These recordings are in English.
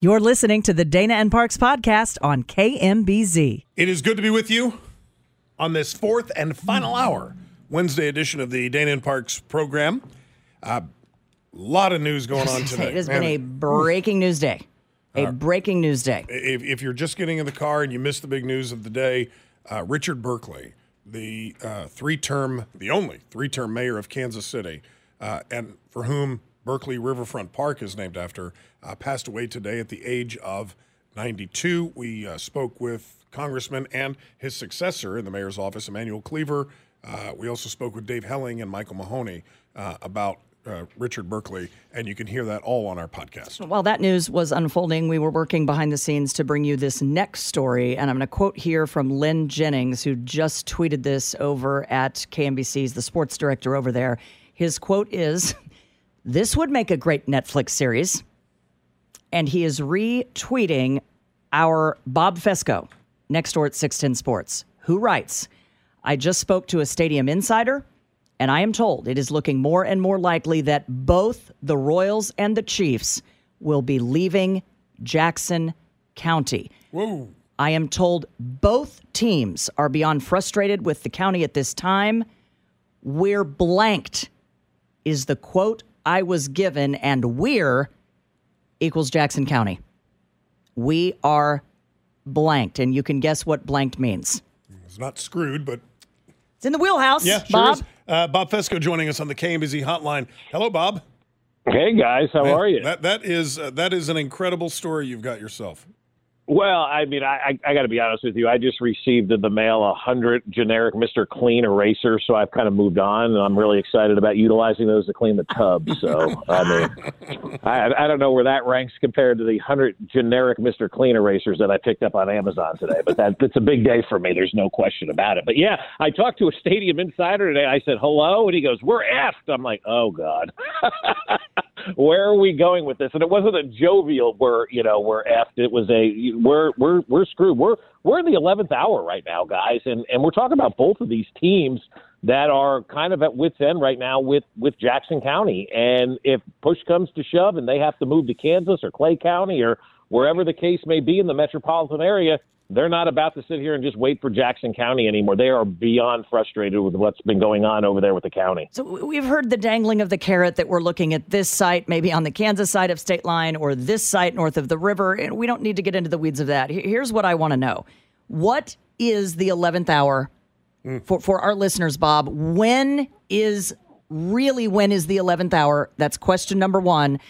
You're listening to the Dana and Parks podcast on KMBZ. It is good to be with you on this fourth and final hour, Wednesday edition of the Dana and Parks program. A uh, lot of news going on today. it has Man, been a breaking news day. A uh, breaking news day. If, if, you're just getting in the car and you missed the big news of the day, uh, Richard Berkley, the uh, three term, the only three term mayor of Kansas City, uh, and for whom Berkley Riverfront Park is named after, uh, passed away today at the age of 92. We uh, spoke with Congressman and his successor in the mayor's office, Emanuel Cleaver. Uh, we also spoke with Dave Helling and Michael Mahoney uh, about uh, Richard Berkley, and you can hear that all on our podcast. While that news was unfolding, we were working behind the scenes to bring you this next story, and I'm going to quote here from Lynn Jennings, who just tweeted this over at KMBC's, the sports director over there. His quote is this would make a great Netflix series. And he is retweeting our Bob Fescoe next door at 610 Sports, who writes, I just spoke to a stadium insider, and I am told it is looking more and more likely that both the Royals and the Chiefs will be leaving Jackson County. Whoa. I am told both teams are beyond frustrated with the county at this time. We're blanked, is the quote I was given, and we're equals Jackson County. We are blanked, and you can guess what blanked means. It's not screwed, but it's in the wheelhouse. Yeah, Bob. Sure uh, Bob Fescoe joining us on the KMBZ hotline. Hello, Bob. Hey guys, how Man, are you? That that is uh, that is an incredible story you've got yourself. Well, I mean, I, I, I got to be honest with you. I just received in the mail a hundred generic Mr. Clean erasers, so I've kind of moved on, and I'm really excited about utilizing those to clean the tub. So, I mean, I, I don't know where that ranks compared to the hundred generic Mr. Clean erasers that I picked up on Amazon today, but that that's a big day for me. There's no question about it. But yeah, I talked to a stadium insider today. I said hello, and he goes, "We're effed." I'm like, "Oh God." where are we going with this? And it wasn't a jovial "we're you know we're effed." It was a we're we're we're screwed. We're we're in the eleventh hour right now, guys, and and we're talking about both of these teams that are kind of at wits end right now with with Jackson County. And if push comes to shove, and they have to move to Kansas or Clay County or wherever the case may be in the metropolitan area, they're not about to sit here and just wait for Jackson County anymore. They are beyond frustrated with what's been going on over there with the county. So we've heard the dangling of the carrot that we're looking at this site, maybe on the Kansas side of state line, or this site north of the river. And we don't need to get into the weeds of that. Here's what I want to know: What is the eleventh hour mm. for for our listeners, Bob? When is really when is the eleventh hour? That's question number one.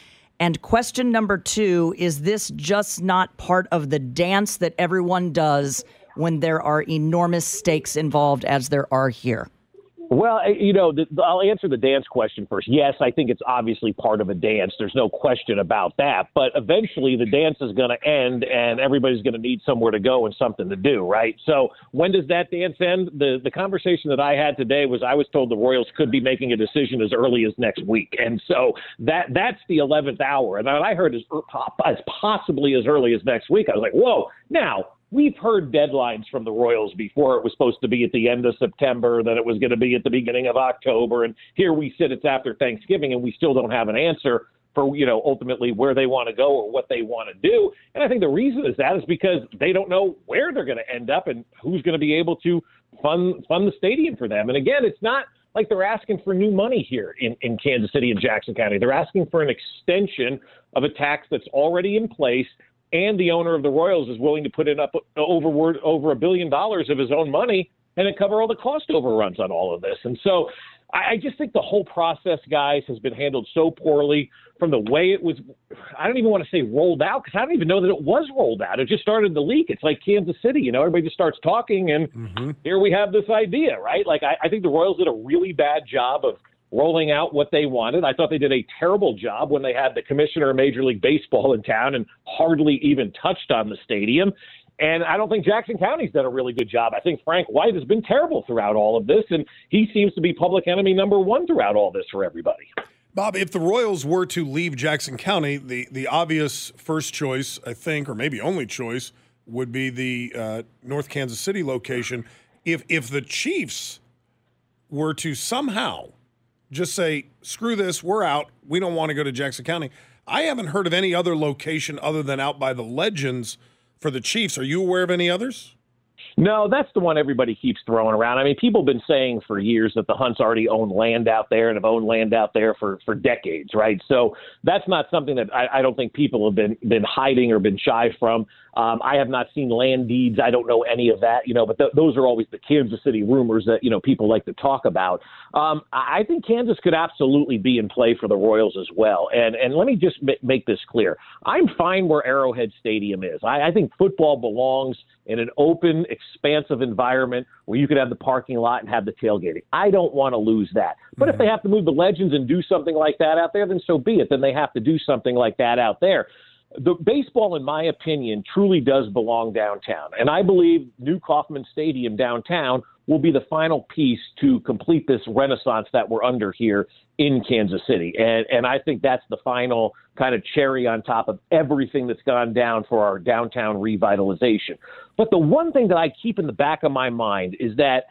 And question number two is this just not part of the dance that everyone does when there are enormous stakes involved, as there are here? Well, eh, you know, the, I'll answer the dance question first. Yes, I think it's obviously part of a dance. There's no question about that. But eventually, the dance is going to end, and everybody's going to need somewhere to go and something to do, right? So, when does that dance end? The the conversation that I had today was I was told the Royals could be making a decision as early as next week, and so that that's the eleventh hour. And I heard as er, as possibly as early as next week. I was like, whoa! Now we've heard deadlines from the Royals before. It was supposed to be at the end of September, then it was going to be at the beginning of October, and here we sit. It's after Thanksgiving, and we still don't have an answer for you know ultimately where they want to go or what they want to do. And I think the reason is that is because they don't know where they're going to end up and who's going to be able to fund fund the stadium for them. And again, it's not like they're asking for new money here in, in Kansas City and Jackson County. They're asking for an extension of a tax that's already in place, and the owner of the Royals is willing to put in up over over a billion dollars of his own money and then cover all the cost overruns on all of this. And so I, just think the whole process, guys, has been handled so poorly from the way it was. I don't even want to say rolled out because I don't even know that it was rolled out. It just started to leak. It's like Kansas City, you know, everybody just starts talking, and mm-hmm. here we have this idea, right? Like I, I think the Royals did a really bad job of rolling out what they wanted. I thought they did a terrible job when they had the commissioner of Major League Baseball in town and hardly even touched on the stadium. And I don't think Jackson County's done a really good job. I think Frank White has been terrible throughout all of this, and he seems to be public enemy number one throughout all this for everybody. Bob, if the Royals were to leave Jackson County, the, the obvious first choice, I think, or maybe only choice, would be the uh, North Kansas City location. If if the Chiefs were to somehow just say, "Screw this, we're out. We don't want to go to Jackson County," I haven't heard of any other location other than out by the Legends for the Chiefs. Are you aware of any others? No, that's the one everybody keeps throwing around. I mean, people have been saying for years that the Hunts already own land out there and have owned land out there for, for decades, right? So that's not something that I, I don't think people have been been hiding or been shy from. Um, I have not seen land deeds. I don't know any of that, you know, but th- those are always the Kansas City rumors that, you know, people like to talk about. Um, I think Kansas could absolutely be in play for the Royals as well. And, and let me just m- make this clear. I'm fine where Arrowhead Stadium is. I, I think football belongs in an open, expansive environment where you could have the parking lot and have the tailgating. I don't want to lose that. But mm-hmm. if they have to move the legends and do something like that out there, then so be it. Then they have to do something like that out there the baseball, in my opinion, truly does belong downtown. And I believe New Kauffman Stadium downtown will be the final piece to complete this renaissance that we're under here in Kansas City. And, and I think that's the final kind of cherry on top of everything that's gone down for our downtown revitalization. But the one thing that I keep in the back of my mind is that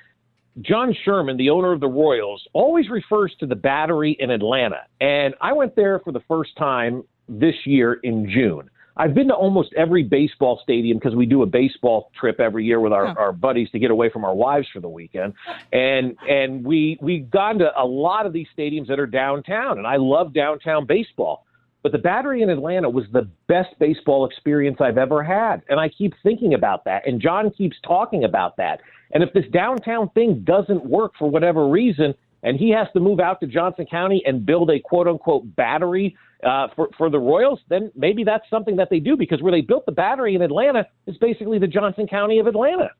John Sherman, the owner of the Royals, always refers to the battery in Atlanta. And I went there for the first time this year in June. I've been to almost every baseball stadium because we do a baseball trip every year with our, our buddies to get away from our wives for the weekend. And and we we've gone to a lot of these stadiums that are downtown and I love downtown baseball. But the battery in Atlanta was the best baseball experience I've ever had. And I keep thinking about that. And John keeps talking about that. And if this downtown thing doesn't work for whatever reason, and he has to move out to Johnson County and build a quote unquote battery uh, for for the Royals, then maybe that's something that they do because where they built the battery in Atlanta is basically the Johnson County of Atlanta.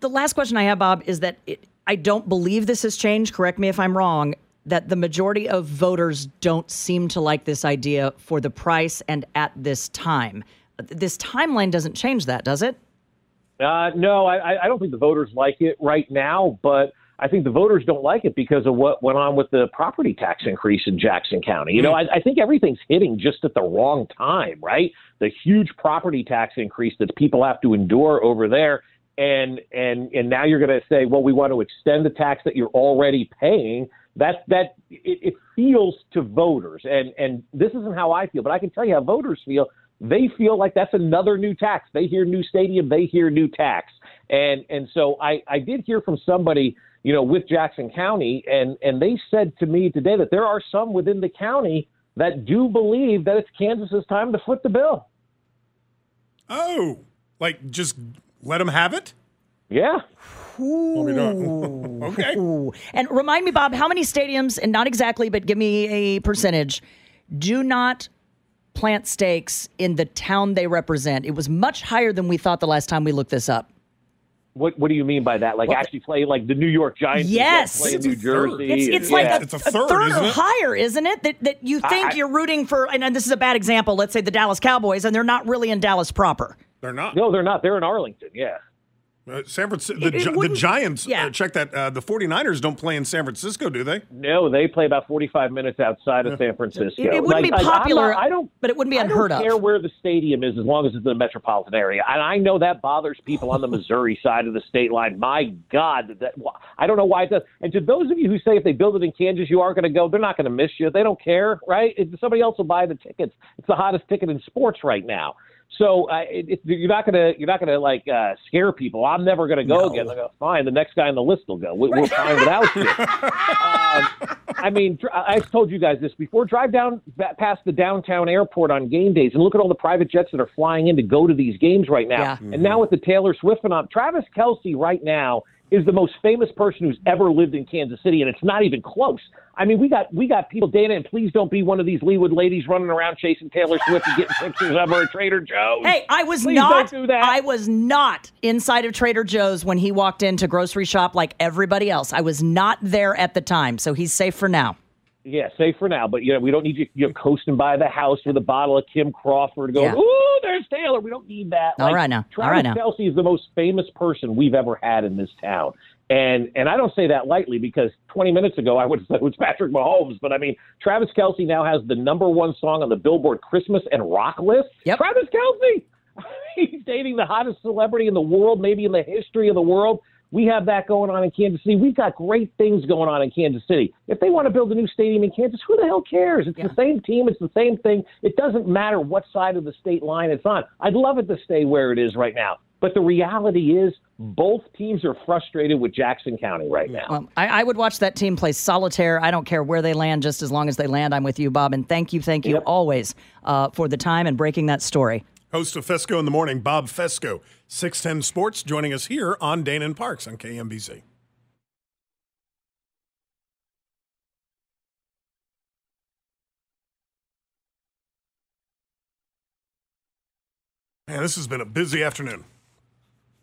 The last question I have, Bob, is that it, I don't believe this has changed. Correct me if I'm wrong. That the majority of voters don't seem to like this idea for the price and at this time. This timeline doesn't change that, does it? Uh, no, I, I don't think the voters like it right now, but I think the voters don't like it because of what went on with the property tax increase in Jackson County. You know, mm. I, I think everything's hitting just at the wrong time, right? The huge property tax increase that people have to endure over there. And and and now you're going to say, well, we want to extend the tax that you're already paying. That that it, it feels to voters, and and this isn't how I feel, but I can tell you how voters feel. They feel like that's another new tax. They hear new stadium, they hear new tax, and and so I I did hear from somebody you know, with Jackson County, and and they said to me today that there are some within the county that do believe that it's Kansas's time to foot the bill. Oh, like just let them have it? Yeah. Ooh. okay. And remind me, Bob, how many stadiums, and not exactly, but give me a percentage, do not plant stakes in the town they represent? It was much higher than we thought the last time we looked this up. What What do you mean by that? Like actually play like the New York Giants? Yes, play in New Jersey. It's, it's yeah. like a, it's a third, a third or higher, isn't it? That that you think I, you're rooting for. And this is a bad example. Let's say the Dallas Cowboys, and they're not really in Dallas proper. They're not. No, they're not. They're in Arlington. Yeah. Uh, San Francisco, the, it, the Giants, yeah. Uh, check that. Uh, the 49ers don't play in San Francisco, do they? No, they play about 45 minutes outside of San Francisco. It, it wouldn't like, be popular. Not, I don't, but it wouldn't be unheard of. I don't care where the stadium is as long as it's in the metropolitan area. And I know that bothers people on the Missouri side of the state line. My God, that, I don't know why it does. And to those of you who say if they build it in Kansas, you aren't going to go, they're not going to miss you. They don't care, right? If somebody else will buy the tickets. It's the hottest ticket in sports right now. So uh, it, it, you're not gonna you're not gonna like uh, scare people. I'm never gonna go No. again. I go fine. The next guy on the list will go. We, we're fine without you. um, I mean, I I've told you guys this before. Drive down past the downtown airport on game days and look at all the private jets that are flying in to go to these games right now. Yeah. And now with the Taylor Swift phenomenon, Travis Kelce right now is the most famous person who's ever lived in Kansas City, and it's not even close. I mean, we got we got people, Dana, and please don't be one of these Leawood ladies running around chasing Taylor Swift and getting pictures of her at Trader Joe's. Hey, I was Please not. don't do that. I was not inside of Trader Joe's when he walked into grocery shop like everybody else. I was not there at the time, so he's safe for now. Yeah, safe for now, but you know we don't need you, you know, coasting by the house with a bottle of Kim Crawford going, Yeah. "Ooh, there's Taylor." We don't need that. All right now. All Travis right now. Kelce is the most famous person we've ever had in this town, and and I don't say that lightly because 20 minutes ago I would have said it was Patrick Mahomes, but I mean Travis Kelce now has the number one song on the Billboard Christmas and Rock list. Yep. Travis Kelce. He's dating the hottest celebrity in the world, maybe in the history of the world. We have that going on in Kansas City. We've got great things going on in Kansas City. If they want to build a new stadium in Kansas, who the hell cares? It's the same team. It's the same thing. It doesn't matter what side of the state line it's on. I'd love it to stay where it is right now. But the reality is, both teams are frustrated with Jackson County right now. Um, I, I would watch that team play solitaire. I don't care where they land, just as long as they land. I'm with you, Bob, and thank you, thank you Yep. always uh, for the time and breaking that story. Host of Fescoe in the Morning, Bob Fescoe, 610 Sports, joining us here on Dana and Parks on KMBZ. Man, this has been a busy afternoon.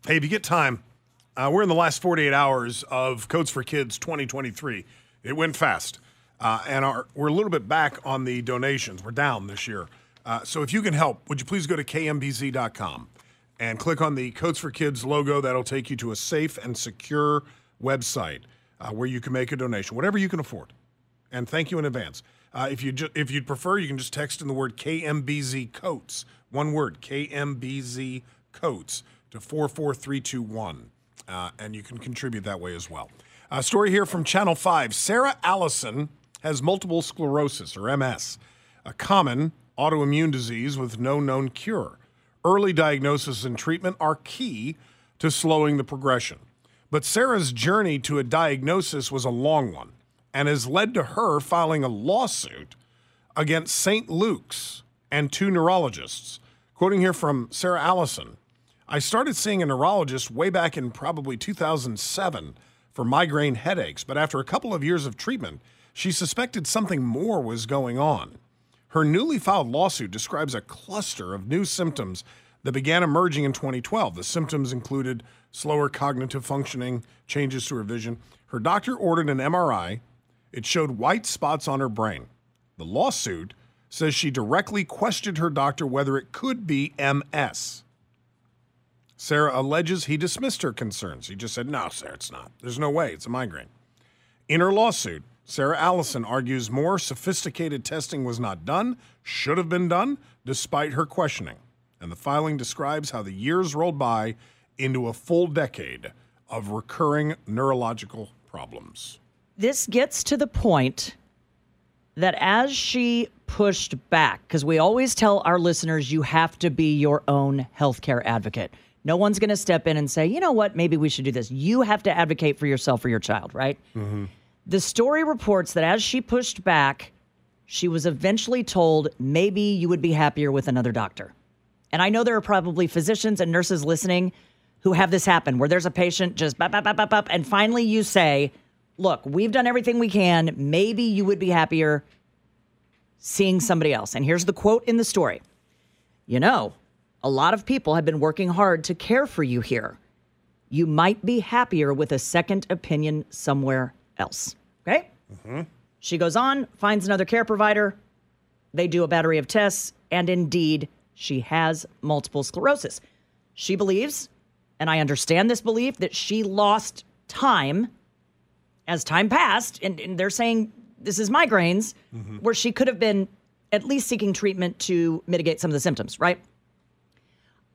Hey, if you get time, uh, we're in the last 48 hours of Coats for Kids 2023. It went fast. Uh, and our, we're a little bit back on the donations. We're down this year. Uh, so if you can help, would you please go to kmbz.com and click on the Coats for Kids logo? That'll take you to a safe and secure website uh, where you can make a donation, whatever you can afford. And thank you in advance. Uh, if you ju- if you'd prefer, you can just text in the word KMBZ Coats, one word KMBZ Coats to four four three two one, uh, and you can contribute that way as well. A story here from Channel Five: Sarah Allison has multiple sclerosis or MS, a common autoimmune disease with no known cure. Early diagnosis and treatment are key to slowing the progression. But Sarah's journey to a diagnosis was a long one and has led to her filing a lawsuit against St. Luke's and two neurologists. Quoting here from Sarah Allison I started seeing a neurologist way back in probably 2007 for migraine headaches, but after a couple of years of treatment, she suspected something more was going on. Her newly filed lawsuit describes a cluster of new symptoms that began emerging in 2012. The symptoms included slower cognitive functioning, changes to her vision. Her doctor ordered an MRI. It showed white spots on her brain. The lawsuit says she directly questioned her doctor whether it could be MS. Sarah alleges he dismissed her concerns. He just said, No, Sarah, it's not. There's no way. It's a migraine. In her lawsuit, Sarah Allison argues more sophisticated testing was not done, should have been done, despite her questioning. And the filing describes how the years rolled by into a full decade of recurring neurological problems. This gets to the point that as she pushed back, because we always tell our listeners you have to be your own healthcare advocate. No one's going to step in and say, you know what, maybe we should do this. You have to advocate for yourself or your child, right? Mm-hmm. The story reports that as she pushed back, she was eventually told maybe you would be happier with another doctor. And I know there are probably physicians and nurses listening who have this happen where there's a patient just bop, bop, bop, bop, bop, and finally you say, look, we've done everything we can. Maybe you would be happier seeing somebody else. And here's the quote in the story You know, a lot of people have been working hard to care for you here. You might be happier with a second opinion somewhere else. Okay? Mm-hmm. She goes on, finds another care provider. They do a battery of tests, and indeed, she has multiple sclerosis. She believes, and I understand this belief, that she lost time as time passed, and, and they're saying this is migraines, mm-hmm. where she could have been at least seeking treatment to mitigate some of the symptoms, right?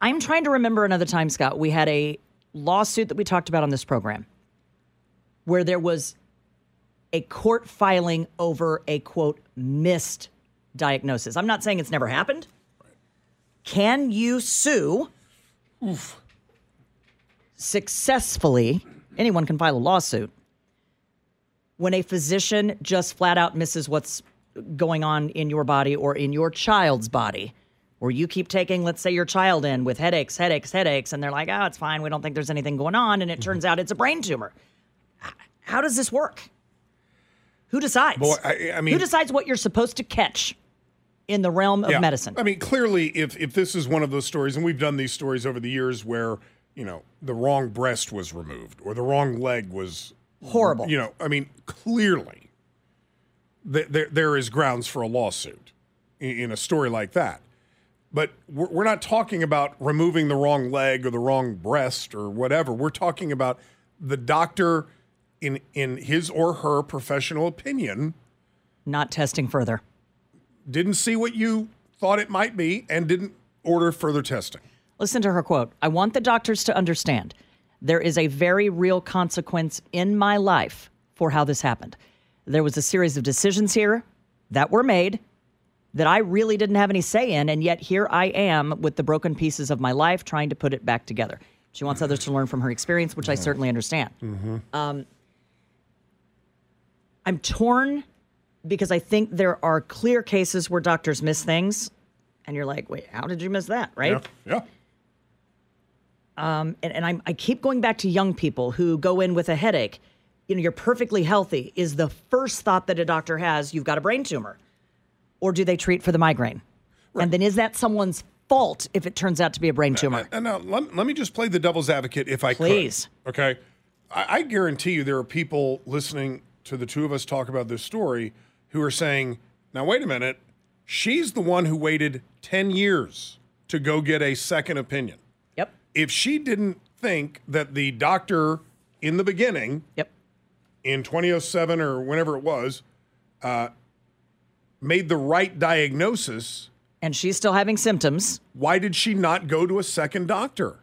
I'm trying to remember another time, Scott, we had a lawsuit that we talked about on this program where there was a court filing over a quote missed diagnosis. I'm not saying it's never happened. Can you sue successfully? Anyone can file a lawsuit when a physician just flat out misses what's going on in your body or in your child's body. Or you keep taking, let's say, your child in with headaches, headaches, headaches, and they're like, oh, it's fine. We don't think there's anything going on. And it mm-hmm. turns out it's a brain tumor. How does this work? Who decides? Boy, I- I mean- who decides what you're supposed to catch in the realm of Yeah. medicine? I mean, clearly, if if this is one of those stories, and we've done these stories over the years where you know the wrong breast was removed or the wrong leg was Horrible. You know, I mean, clearly, th- there there is grounds for a lawsuit in, in a story like that. But we're, we're not talking about removing the wrong leg or the wrong breast or whatever. We're talking about the doctor, in in his or her professional opinion, Not testing further. didn't see what you thought it might be and didn't order further testing. Listen to her quote I want the doctors to understand there is a very real consequence in my life for how this happened. There was a series of decisions here that were made that I really didn't have any say in, and yet here I am with the broken pieces of my life trying to put it back together. She wants others to learn from her experience, which I certainly understand. Um, I'm torn because I think there are clear cases where doctors miss things, and you're like, wait, how did you miss that, right? Yeah. Um, and, and I'm, I keep going back to young people who go in with a headache. You know, you're perfectly healthy. Is the first thought that a doctor has, you've got a brain tumor? Or do they treat for the migraine? And then is that someone's fault if it turns out to be a brain tumor? And now let, let me just play the devil's advocate if I can. Please. could. Okay. I, I guarantee you there are people listening to the two of us talk about this story who are saying, now, wait a minute. She's the one who waited 10 years to go get a second opinion. Yep. If she didn't think that the doctor in the beginning, Yep. in 2007 or whenever it was, uh, made the right diagnosis, And she's still having symptoms. why did she not go to a second doctor?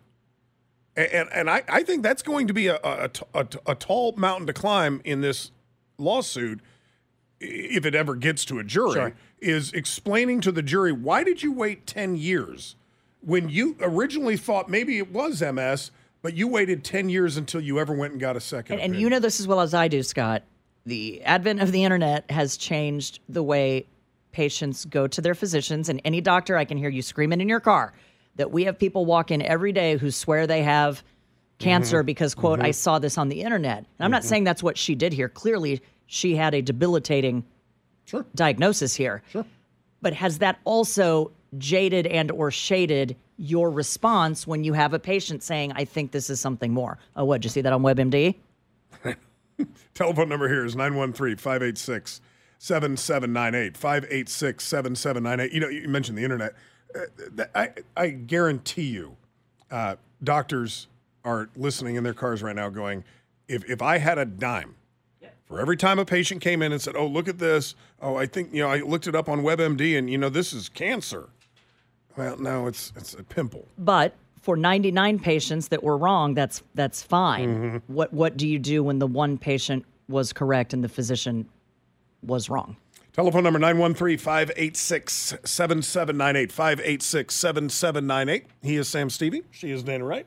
And and, and I, I think that's going to be a, a, a, a tall mountain to climb in this lawsuit, if it ever gets to a jury, Sure. is explaining to the jury why did you wait ten years when you originally thought maybe it was MS, but you waited ten years until you ever went and got a second. And, and you know this as well as I do, Scott. The advent of the internet has changed the way patients go to their physicians. And any doctor, I can hear you screaming in your car that we have people walk in every day who swear they have cancer because, quote, I saw this on the internet. And I'm not saying that's what she did here. Clearly, she had a debilitating Sure. diagnosis here. Sure. But has that also jaded and or shaded your response when you have a patient saying, I think this is something more? Oh, what? Did you see that on WebMD? Telephone number here is 913 586 7798. 586 7798. You know, you mentioned the internet. Uh, I, I guarantee you, uh, doctors are listening in their cars right now going, if, if I had a dime for every time a patient came in and said, oh, look at this. Oh, I think, you know, I looked it up on WebMD and, you know, this is cancer. Well, no, it's, it's a pimple. But for 99 patients that were wrong, that's that's fine. Mm-hmm. What what do you do when the one patient was correct and the physician was wrong? Telephone number 913 586 7798. 586 7798. He is Sam Stevie. She is Dana Wright.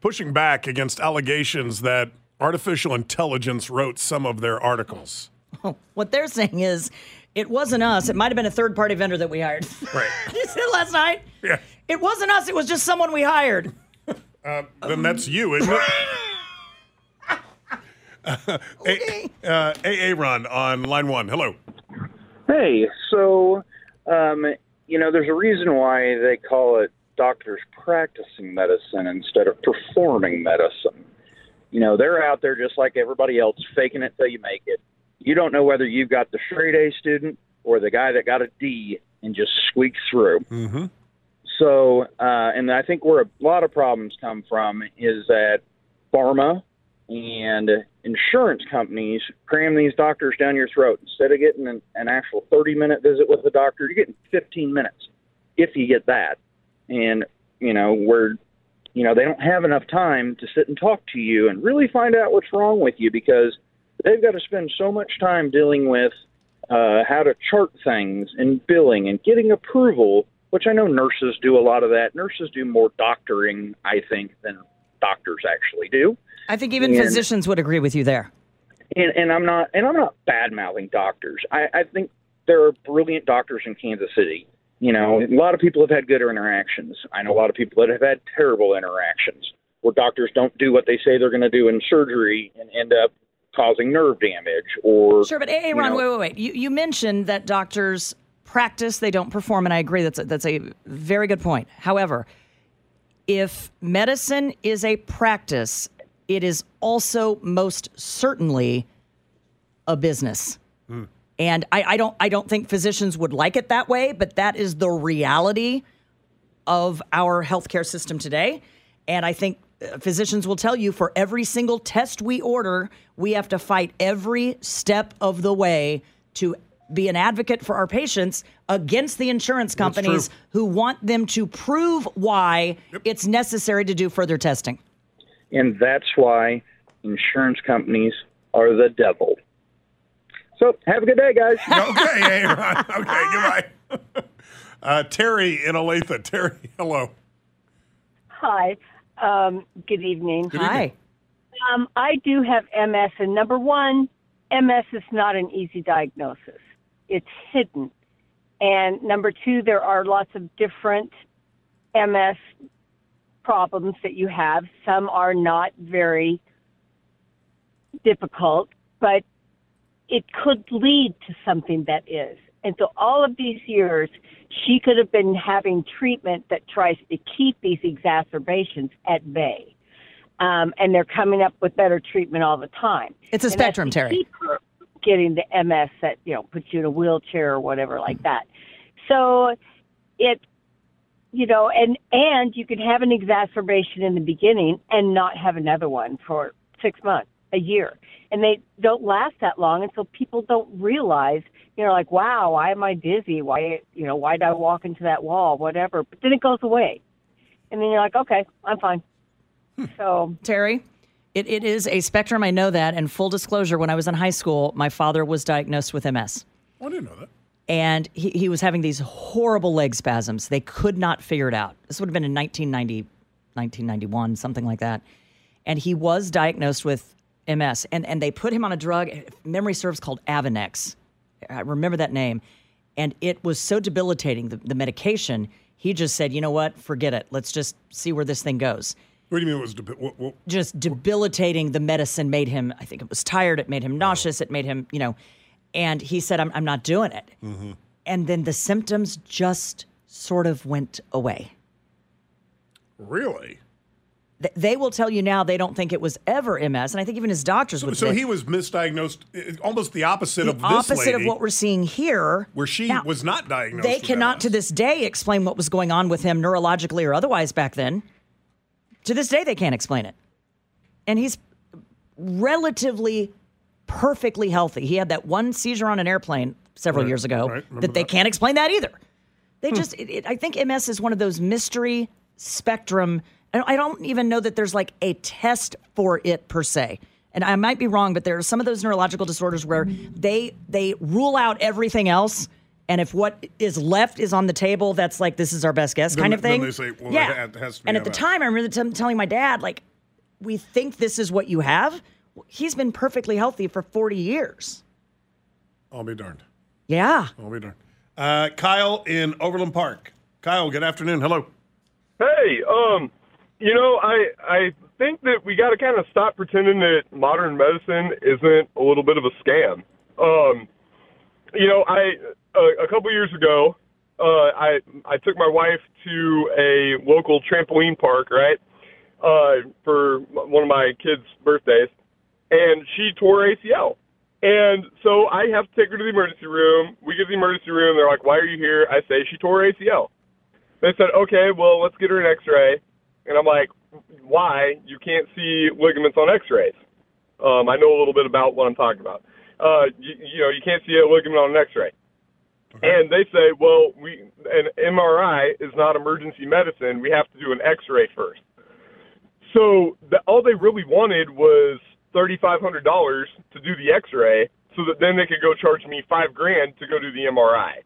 pushing back against allegations that artificial intelligence wrote some of their articles. What they're saying is, it wasn't us. It might have been a third party vendor that we hired. Right. you said it last night? Yeah. It wasn't us. It was just someone we hired. Uh, then that's you, isn't it? Okay. A- uh, AA Ron on line one. Hello. Hey, so um, you know, there's a reason why they call it doctors practicing medicine instead of performing medicine. You know, they're out there just like everybody else, faking it till you make it. You don't know whether you've got the straight A student or the guy that got a D and just squeaked through. Mm-hmm. So, uh, and I think where a lot of problems come from is that pharma and insurance companies cram these doctors down your throat. Instead of getting an, an actual 30 minute visit with the doctor, you're getting 15 minutes, if you get that. And, you know, where, you know, they don't have enough time to sit and talk to you and really find out what's wrong with you because they've got to spend so much time dealing with uh, how to chart things and billing and getting approval, which I know nurses do a lot of that. Nurses do more doctoring, I think, than doctors actually do. I think even And- physicians would agree with you there. And, and I'm not, and I'm not bad mouthing doctors. I, I think there are brilliant doctors in Kansas City. You know, a lot of people have had good interactions. I know a lot of people that have had terrible interactions where doctors don't do what they say they're going to do in surgery and end up causing nerve damage or Sure, but hey, you Ron, know- wait, wait, wait. You, you mentioned that doctors practice, they don't perform, and I agree. That's a, that's a very good point. However, if medicine is a practice, it is also most certainly a business. Hmm. And I, I don't I don't think physicians would like it that way, but that is the reality of our healthcare system today. And I think uh, physicians will tell you for every single test we order, we have to fight every step of the way to be an advocate for our patients against the insurance companies who want them to prove why it's necessary to do further testing. and that's why insurance companies are the devil. So, have a good day, guys. Okay, hey, Ron. Okay, goodbye. Uh, Terry in Olathe. Terry, hello. Hi. Um, good evening. Hi. Um, I do have MS, and number one, MS is not an easy diagnosis. It's hidden. And number two, there are lots of different MS problems that you have. Some are not very difficult, but it could lead to something that is. And so all of these years, she could have been having treatment that tries to keep these exacerbations at bay. Um, and they're coming up with better treatment all the time. It's a And spectrum, Terry. keep her Getting the MS that, you know, puts you in a wheelchair or whatever like that. So it, you know, and, and you can have an exacerbation in the beginning and not have another one for six months, a year. And they don't last that long. And so people don't realize, you know, like, wow, why am I dizzy? Why, you know, why did I walk into that wall? Whatever. But then it goes away. And then you're like, okay, I'm fine. Hmm. So, Terry, it, it is a spectrum. I know that. And full disclosure, when I was in high school, my father was diagnosed with MS. Oh, I didn't know that. and he, he was having these horrible leg spasms. They could not figure it out. This would have been in 1990, 1991, something like that. And he was diagnosed with MS, and, and they put him on a drug, memory serves, called Avonex. I remember that name. And it was so debilitating, the, the medication, he just said, you know what, forget it. Let's just see where this thing goes What do you mean it was? debi- What, what, just debilitating. The medicine made him, I think it was tired. It made him nauseous. It made him, you know, and he said, I'm, I'm not doing it. Mm-hmm. And then the symptoms just sort of went away. really? Th- they will tell you now they don't think it was ever MS, and I think even his doctors So, would so say he was misdiagnosed, uh, almost the opposite the of this opposite of what we're seeing here. where she Now, was not diagnosed. They cannot to this day explain what was going on with him neurologically or otherwise back then. To this day, they can't explain it. And he's relatively perfectly healthy. He had that one seizure on an airplane several Right, years ago right. That they that. can't explain that either. They Hmm. just, it, it, I think MS is one of those mystery spectrum. And I don't even know that there's like a test for it per se. And I might be wrong, but there are some of those neurological disorders where they they rule out everything else. And if what is left is on the table, that's like this is our best guess Then- kind of then thing. they say, well, yeah. it has to be and at the time, I remember t- telling my dad, like, we think this is what you have. He's been perfectly healthy for 40 years. I'll be darned. Yeah. I'll be darned. Uh, Kyle in Overland Park. Kyle, good afternoon. Hello. Hey, um, you know, I I think that we got to kind of stop pretending that modern medicine isn't a little bit of a scam. Um, you know, I a, a couple years ago, uh, I I took my wife to a local trampoline park, right, uh, for one of my kids' birthdays, and she tore ACL. And so I have to take her to the emergency room. We get to the emergency room. They're like, "Why are you here?" I say, "She tore ACL." They said, "Okay, well, let's get her an X-ray." And I'm like, "Why? You can't see ligaments on X-rays." Um, I know a little bit about what I'm talking about. Uh, you, you know, you can't see a ligament on an X-ray. And they say, "Well, we an MRI is not emergency medicine. We have to do an X-ray first. So the, all they really wanted was thirty-five hundred dollars to do the X-ray, so that then they could go charge me five grand to go do the MRI.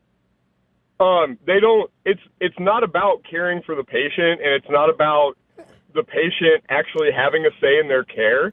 Um, they don't. It's it's not about caring for the patient, and it's not about the patient actually having a say in their care.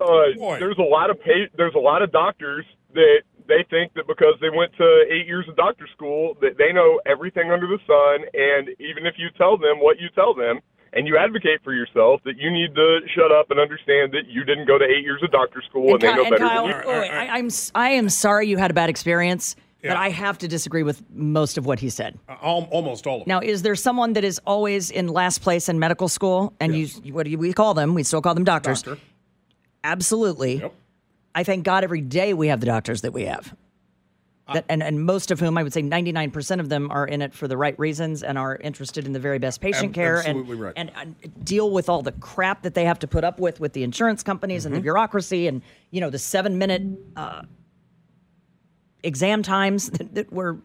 Uh, there's a lot of pa- there's a lot of doctors that they think that because they went to eight years of doctor school that they know everything under the sun, and even if you tell them what you tell them, and you advocate for yourself, that you need to shut up and understand that you didn't go to eight years of doctor school and, they Ky- know and better Kyle, than you. wait, wait, I, I'm s- I am sorry you had a bad experience, but I have to disagree with most of what he said. almost all of Now, is there someone that is always in last place in medical school? And you, what do we call them? We still call them doctors. Absolutely. I thank God every day we have the doctors that we have. That, and, and most of whom, I would say 99% of them are in it for the right reasons and are interested in the very best patient Ab- care and, right. and, and deal with all the crap that they have to put up with with the insurance companies and the Mm-hmm. bureaucracy and, you know, the seven minute uh, exam times that, that we're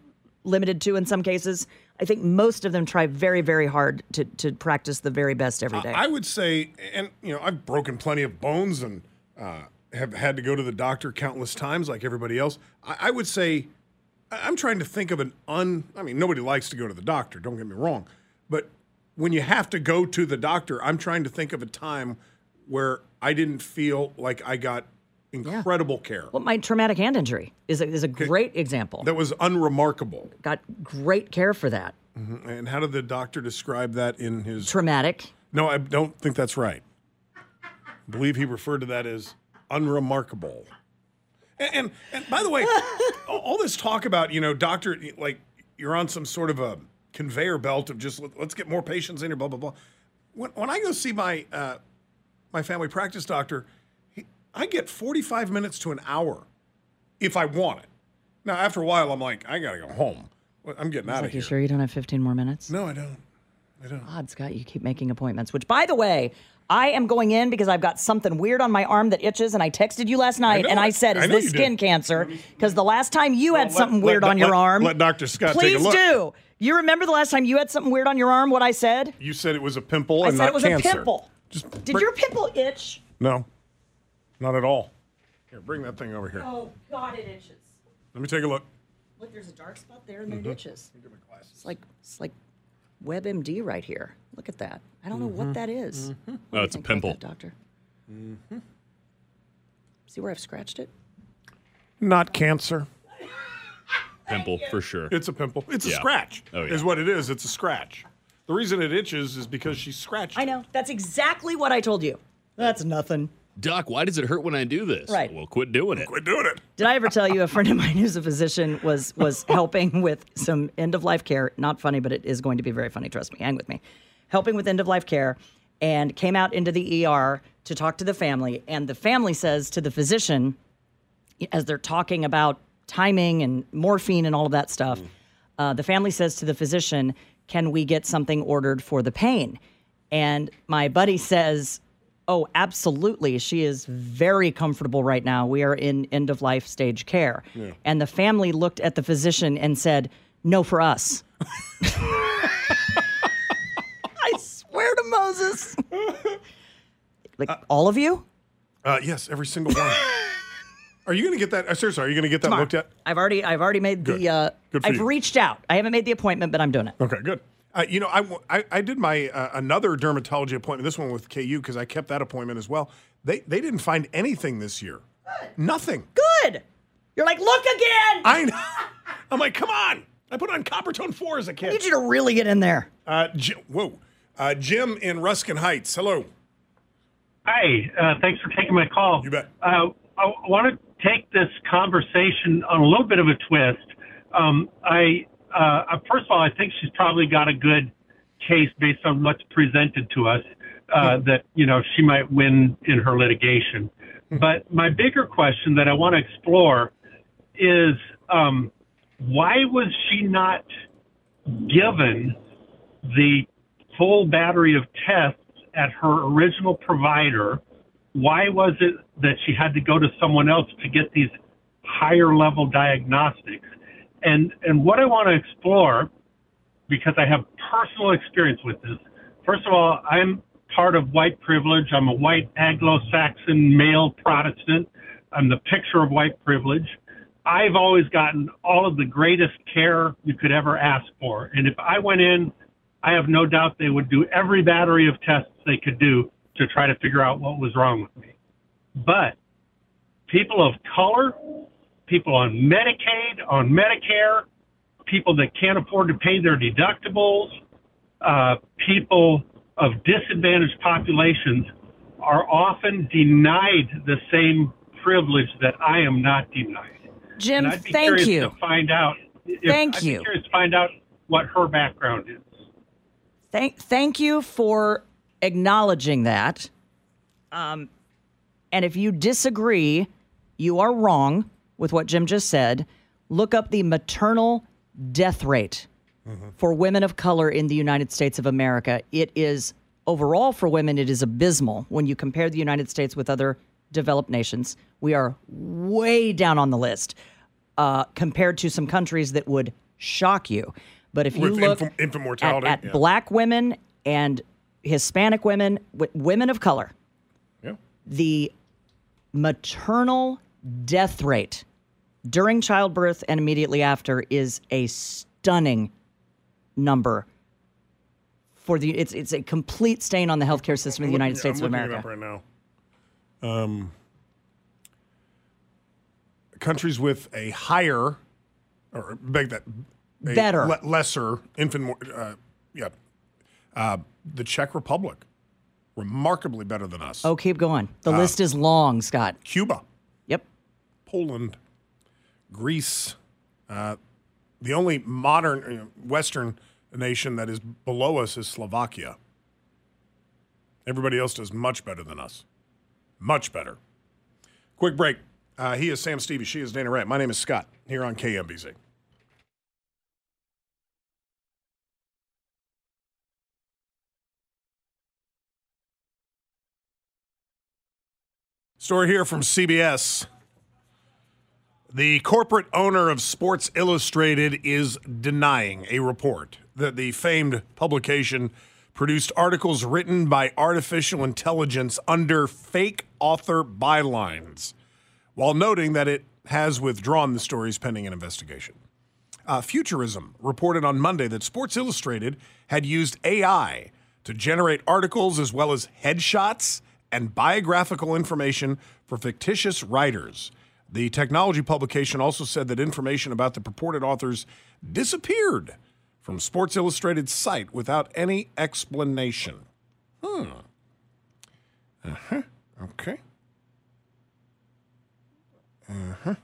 limited to in some cases. I think most of them try very, very hard to, to practice the very best every day. I would say, and you know, I've broken plenty of bones and uh, have had to go to the doctor countless times, like everybody else. I, I would say, I'm trying to think of an un. I mean, nobody likes to go to the doctor. Don't get me wrong, but when you have to go to the doctor, I'm trying to think of a time where I didn't feel like I got incredible care. well, my traumatic hand injury is a, is a great example. That was unremarkable. Got great care for that. Mhm. And how did the doctor describe that in his Traumatic. No, I don't think that's right. I believe he referred to that as unremarkable. And, and, and by the way, all- this talk about, you know, doctor, like you're on some sort of a conveyor belt of just let- let's get more patients in here, blah, blah, blah. When, when I go see my, uh, my family practice doctor, I get 45 minutes to an hour if I want it. Now, after a while, I'm like, I got to go home. I'm getting out Like, of you here. sure you don't have 15 more minutes? No, I don't. I don't. God, Scott, you keep making appointments. Which, by the way, I am going in because I've got something weird on my arm that itches, and I texted you last night, know and I said, "Is know this you did. skin cancer?" Mm-hmm. Because the last time you had let- something let weird doc- on your let- arm, let Dr. Scott take a please do. You remember the last time you had something weird on your arm? What I said? You said it was a pimple I and said not it was cancer. a pimple. Just Did your pimple itch? No, not at all. Here, bring that thing over here. Oh God, it itches. Let me take a look. Look, there's a dark spot there, and then Mhm. it mm-hmm. itches. Give me glasses. It's like it's like WebMD right here. Look at that. I don't know what mm-hmm. that is. What do Oh, you it's a pimple. that, doctor. Mm-hmm. See where I've scratched it? Not cancer. Pimple for sure. It's a pimple. It's a scratch. Oh, yeah. Is what it is. It's a scratch. The reason it itches is because she scratched. I know. That's exactly what I told you. That's nothing. Doc, why does it hurt when I do this? Right. Well, quit doing it. Quit doing it. Did I ever tell you a friend of mine who's a physician was was helping with some end of life care? Not funny, but it is going to be very funny. Trust me. Hang with me. Helping with end of life care, and came out into the ER to talk to the family. And the family says to the physician, as they're talking about timing and morphine and all of that stuff, uh, the family says to the physician, Can we get something ordered for the pain? And my buddy says, Oh, absolutely. She is very comfortable right now. We are in end of life stage care. Yeah. And the family looked at the physician and said, No, for us. I swear to Moses. like all of you? Uh, yes, every single one. are you going to get that? Uh, seriously, are you going to get that Tomorrow. looked at? I've already I've already made Good. the uh Good for I've you. reached out. I haven't made the appointment, but I'm doing it. Okay, good. Uh, you know, I I did my uh, another dermatology appointment. This one with KU because I kept that appointment as well. They they didn't find anything this year. Nothing. Good. You're like, look again. I know. I'm like, come on. I put on Coppertone four as a kid. I need you to really get in there. Uh, Jim, whoa, uh, Jim in Ruskin Heights. Hello. Hi, uh, thanks for taking my call. You bet. Uh, I want to take this conversation on a little bit of a twist. Um, I uh, first of all, I think she's probably got a good case based on what's presented to us uh, that you know she might win in her litigation. But my bigger question that I want to explore is um, why was she not given the full battery of tests at her original provider? Why was it that she had to go to someone else to get these higher level diagnostics? And and what I want to explore, because I have personal experience with this. First of all, I'm part of white privilege. I'm a white Anglo-Saxon male Protestant. I'm the picture of white privilege. I've always gotten all of the greatest care you could ever ask for. And if I went in, I have no doubt they would do every battery of tests they could do to try to figure out what was wrong with me. But people of color, people on Medicaid, on Medicare, people that can't afford to pay their deductibles, uh, people of disadvantaged populations are often denied the same privilege that I am not denied. Jim, thank you. Find out. if- Thank I'd you. curious to find out what her background is. Thank thank you for acknowledging that. Um, and if you disagree, you are wrong with what Jim just said. Look up the maternal death rate for women of color in the United States of America. It is overall for women, it is abysmal when you compare the United States with other developed nations. We are way down on the list uh, compared to some countries that would shock you. But if you With look infant- infant at- mortality, at, yeah. black women and Hispanic women, w- women of color, Yeah. the maternal death rate during childbirth and immediately after is a stunning number. For the it's it's a complete stain on the healthcare system of the United States I'm of America. right now. Um, countries with a higher, or beg that, Better. le- lesser infant, mor- uh, yeah, uh, the Czech Republic, remarkably better than us. Oh, keep going. The Uh, list is long, Scott. Cuba. Poland, Greece. Uh, the only modern uh, Western nation that is below us is Slovakia. Everybody else does much better than us. Much better. Quick break. Uh, he is Sam Stevie. She is Dana Wright. My name is Scott here on KMBZ. Story here from CBS. The corporate owner of Sports Illustrated is denying a report that the famed publication produced articles written by artificial intelligence under fake author bylines, while noting that it has withdrawn the stories pending an investigation. Uh, Futurism reported on Monday that Sports Illustrated had used AI to generate articles as well as headshots and biographical information for fictitious writers. The technology publication also said that information about the purported authors disappeared from Sports Illustrated's site without any explanation. Hmm. Uh huh. Okay. Uh huh.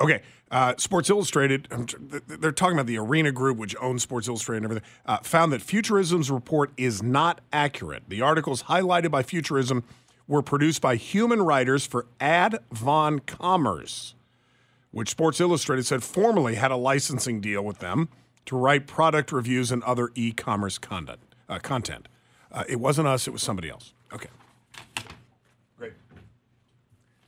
Okay. Uh, Sports Illustrated, th- th- they're talking about the Arena Group, which owns Sports Illustrated and everything, uh, found that Futurism's report is not accurate. The articles highlighted by Futurism were produced by human writers for Ad Von Commerce, which Sports Illustrated said formerly had a licensing deal with them to write product reviews and other e commerce content. Uh, content. Uh, it wasn't us, it was somebody else. Okay. Great. Do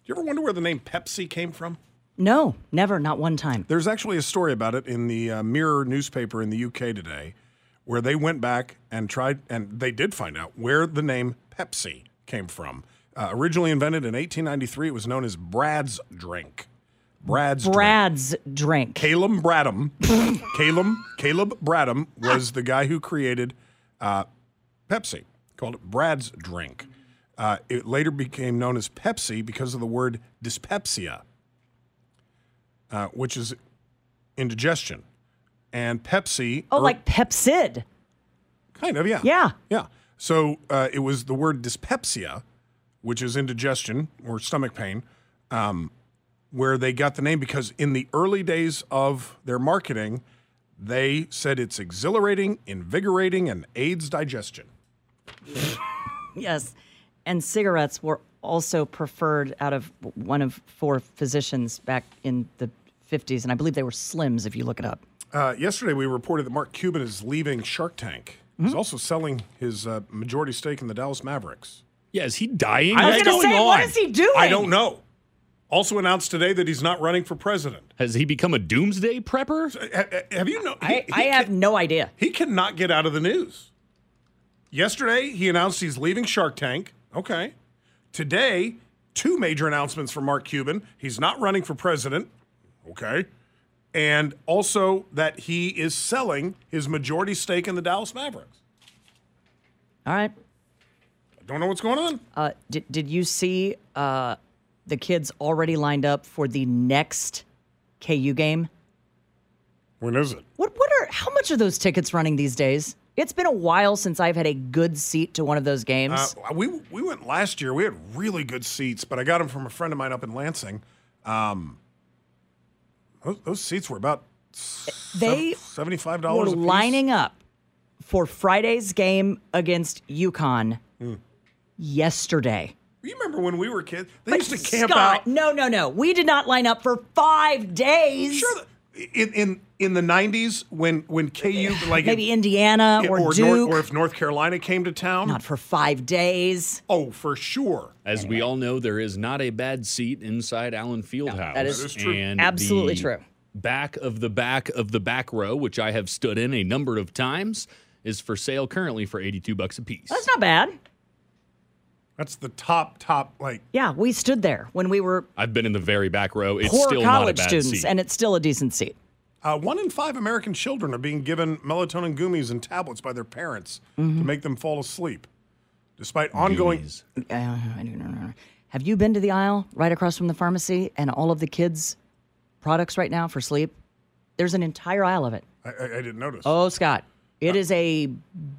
you ever wonder where the name Pepsi came from? No, never, not one time. There's actually a story about it in the uh, Mirror newspaper in the UK today, where they went back and tried, and they did find out where the name Pepsi came from. Uh, originally invented in 1893, it was known as Brad's drink. Brad's drink. Brad's drink. Caleb Bradham. Caleb Caleb Bradham was the guy who created uh, Pepsi. Called it Brad's drink. Uh, it later became known as Pepsi because of the word dyspepsia, uh, which is indigestion. And Pepsi. Oh, or- like Pepcid. Kind of, yeah. Yeah. Yeah. So uh, it was the word dyspepsia, which is indigestion or stomach pain, um, where they got the name because in the early days of their marketing, they said it's exhilarating, invigorating, and aids digestion. Yes. And cigarettes were also preferred out of one of four physicians back in the 50s. And I believe they were Slims, if you look it up. Uh, yesterday, we reported that Mark Cuban is leaving Shark Tank. He's Mm-hmm. also selling his uh, majority stake in the Dallas Mavericks. Yeah, is he dying? I was What's gonna say, on? what is he doing? I don't know. Also announced today that he's not running for president. Has he become a doomsday prepper? Ha- Have you know? I, he- I he have can- no idea. He cannot get out of the news. Yesterday, he announced he's leaving Shark Tank. Okay. Today, two major announcements from Mark Cuban. He's not running for president. Okay. And also that he is selling his majority stake in the Dallas Mavericks. All right. I don't know what's going on. Uh, did, did you see uh, the kids already lined up for the next KU game? When is it? What what are how much are those tickets running these days? It's been a while since I've had a good seat to one of those games. Uh, we we went last year. We had really good seats, but I got them from a friend of mine up in Lansing. Um, those, those seats were about they seventy five were dollars lining up for Friday's game against UConn Hmm. yesterday. You remember when we were kids? They But used to camp Scott, out. No, no, no. We did not line up for five days. Sure. In in in the nineties when when KU like Maybe Indiana Yeah, or, or, Duke. North, or if North Carolina came to town. not for five days. Oh, for sure. As we all know, there is not a bad seat inside Allen Fieldhouse. that is That is true. And Absolutely the true. Back of the back of the back row, which I have stood in a number of times, is for sale currently for eighty-two bucks a piece. That's not bad. That's the top top like Yeah, we stood there when we were I've been in the very back row. It's poor still not a college bad students, seat. and it's still a decent seat. Uh, one in five American children are being given melatonin gummies and tablets by their parents to make them fall asleep, despite ongoing. Uh, Have you been to the aisle right across from the pharmacy and all of the kids' products right now for sleep? There's an entire aisle of it. I, I, I didn't notice. Oh, Scott, it is a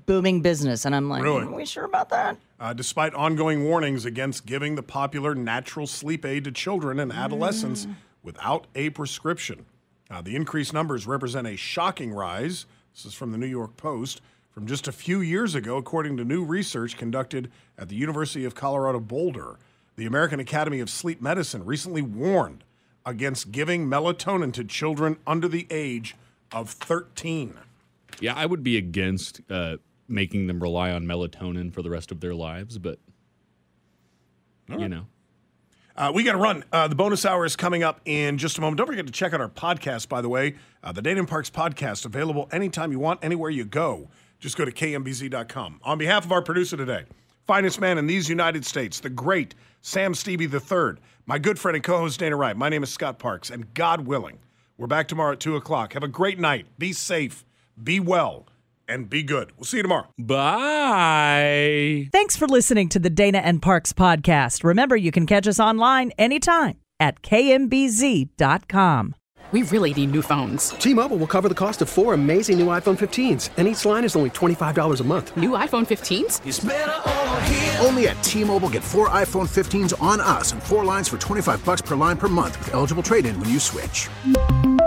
booming business, and I'm like, Really? are we sure about that? uh, despite ongoing warnings against giving the popular natural sleep aid to children and adolescents without a prescription. Uh, the increased numbers represent a shocking rise. This is from the New York Post. From just a few years ago, according to new research conducted at the University of Colorado Boulder, the American Academy of Sleep Medicine recently warned against giving melatonin to children under the age of 13. Yeah, I would be against uh, making them rely on melatonin for the rest of their lives, but you know. Uh, we got to run. Uh, the bonus hour is coming up in just a moment. Don't forget to check out our podcast, by the way. Uh, the Dayton Parks podcast, available anytime you want, anywhere you go. Just go to kmbz.com. On behalf of our producer today, finest man in these United States, the great Sam Stevie III, my good friend and co host Dana Wright. My name is Scott Parks, and God willing, we're back tomorrow at 2 o'clock. Have a great night. Be safe, be well, and be good. We'll see you tomorrow. Bye. Thanks for listening to the Dana and Parks podcast. Remember, you can catch us online anytime at kmbz.com. We really need new phones. T-Mobile will cover the cost of four amazing new iPhone 15s, and each line is only $25 a month. New iPhone 15s? Only at T-Mobile get four iPhone 15s on us and four lines for 25 bucks per line per month with eligible trade-in when you switch.